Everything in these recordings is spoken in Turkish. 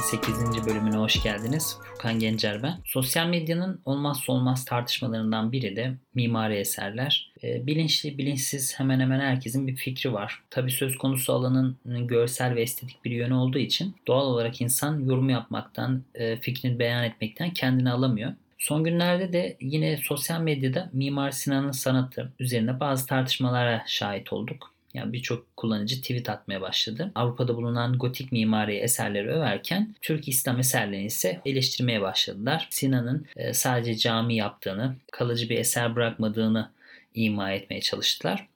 8. bölümüne hoş geldiniz. Furkan Gencer ben. Sosyal medyanın olmazsa olmaz tartışmalarından biri de mimari eserler. E, bilinçli, bilinçsiz hemen hemen herkesin bir fikri var. Tabii söz konusu alanın görsel ve estetik bir yönü olduğu için doğal olarak insan yorum yapmaktan, e, fikrini beyan etmekten kendini alamıyor. Son günlerde de yine sosyal medyada Mimar Sinan'ın sanatı üzerine bazı tartışmalara şahit olduk. Yani birçok kullanıcı tweet atmaya başladı. Avrupa'da bulunan gotik mimari eserleri överken Türk İslam eserlerini ise eleştirmeye başladılar. Sinan'ın e, sadece cami yaptığını, kalıcı bir eser bırakmadığını ima etmeye çalıştılar.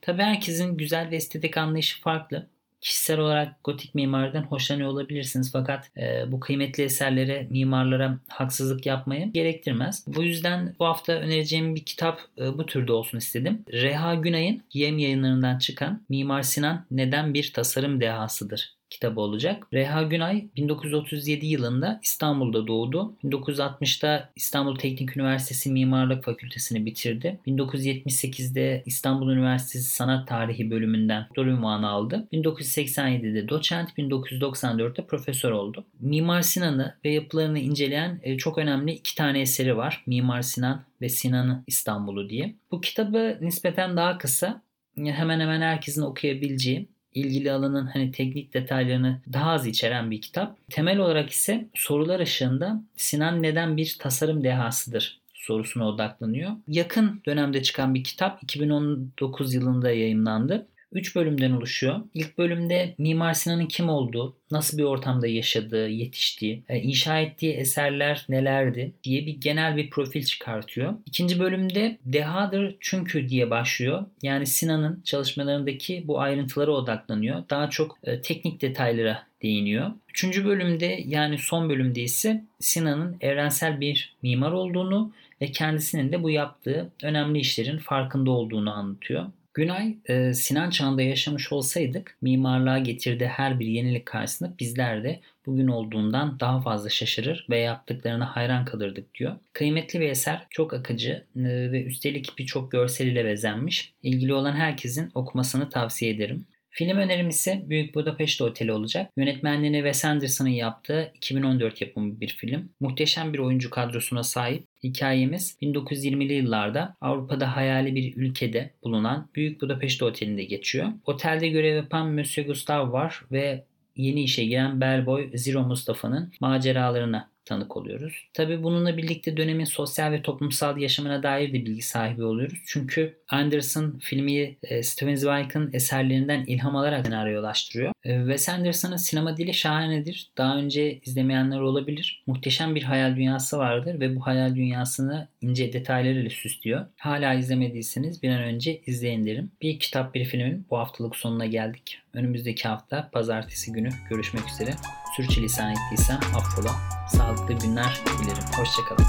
Tabii herkesin güzel ve estetik anlayışı farklı kişisel olarak gotik mimariden hoşlanıyor olabilirsiniz fakat e, bu kıymetli eserlere, mimarlara haksızlık yapmayı gerektirmez. Bu yüzden bu hafta önereceğim bir kitap e, bu türde olsun istedim. Reha Günay'ın Yem yayınlarından çıkan Mimar Sinan Neden Bir Tasarım Dehasıdır kitabı olacak. Reha Günay 1937 yılında İstanbul'da doğdu. 1960'da İstanbul Teknik Üniversitesi Mimarlık Fakültesini bitirdi. 1978'de İstanbul Üniversitesi Sanat Tarihi bölümünden doktor ünvanı aldı. 1987'de doçent, 1994'te profesör oldu. Mimar Sinan'ı ve yapılarını inceleyen e, çok önemli iki tane eseri var. Mimar Sinan ve Sinan'ı İstanbul'u diye. Bu kitabı nispeten daha kısa hemen hemen herkesin okuyabileceği ilgili alanın hani teknik detaylarını daha az içeren bir kitap. Temel olarak ise sorular ışığında Sinan neden bir tasarım dehasıdır sorusuna odaklanıyor. Yakın dönemde çıkan bir kitap 2019 yılında yayımlandı. 3 bölümden oluşuyor. İlk bölümde Mimar Sinan'ın kim olduğu, nasıl bir ortamda yaşadığı, yetiştiği, e, inşa ettiği eserler nelerdi diye bir genel bir profil çıkartıyor. İkinci bölümde dehadır çünkü diye başlıyor. Yani Sinan'ın çalışmalarındaki bu ayrıntılara odaklanıyor. Daha çok e, teknik detaylara değiniyor. Üçüncü bölümde yani son bölümde ise Sinan'ın evrensel bir mimar olduğunu ve kendisinin de bu yaptığı önemli işlerin farkında olduğunu anlatıyor. Günay, e, Sinan çağında yaşamış olsaydık mimarlığa getirdiği her bir yenilik karşısında bizler de bugün olduğundan daha fazla şaşırır ve yaptıklarına hayran kalırdık diyor. Kıymetli bir eser, çok akıcı e, ve üstelik birçok görsel ile bezenmiş. İlgili olan herkesin okumasını tavsiye ederim. Film önerim ise Büyük Budapest Oteli olacak. Yönetmenliğini Wes Anderson'ın yaptığı 2014 yapımı bir film. Muhteşem bir oyuncu kadrosuna sahip. Hikayemiz 1920'li yıllarda Avrupa'da hayali bir ülkede bulunan Büyük Budapest Oteli'nde geçiyor. Otelde görev yapan Monsieur Gustave var ve yeni işe giren bellboy Zero Mustafa'nın maceralarına tanık oluyoruz. Tabi bununla birlikte dönemin sosyal ve toplumsal yaşamına dair de bilgi sahibi oluyoruz. Çünkü Anderson filmi e, Steven Zweig'ın eserlerinden ilham alarak senaryolaştırıyor. E, Wes Anderson'ın sinema dili şahanedir. Daha önce izlemeyenler olabilir. Muhteşem bir hayal dünyası vardır ve bu hayal dünyasını ince detaylarıyla süslüyor. Hala izlemediyseniz bir an önce izleyin derim. Bir kitap bir filmin bu haftalık sonuna geldik. Önümüzdeki hafta pazartesi günü görüşmek üzere. Sürçülisan ettiysem affola. Sağlıklı günler dilerim. Hoşçakalın.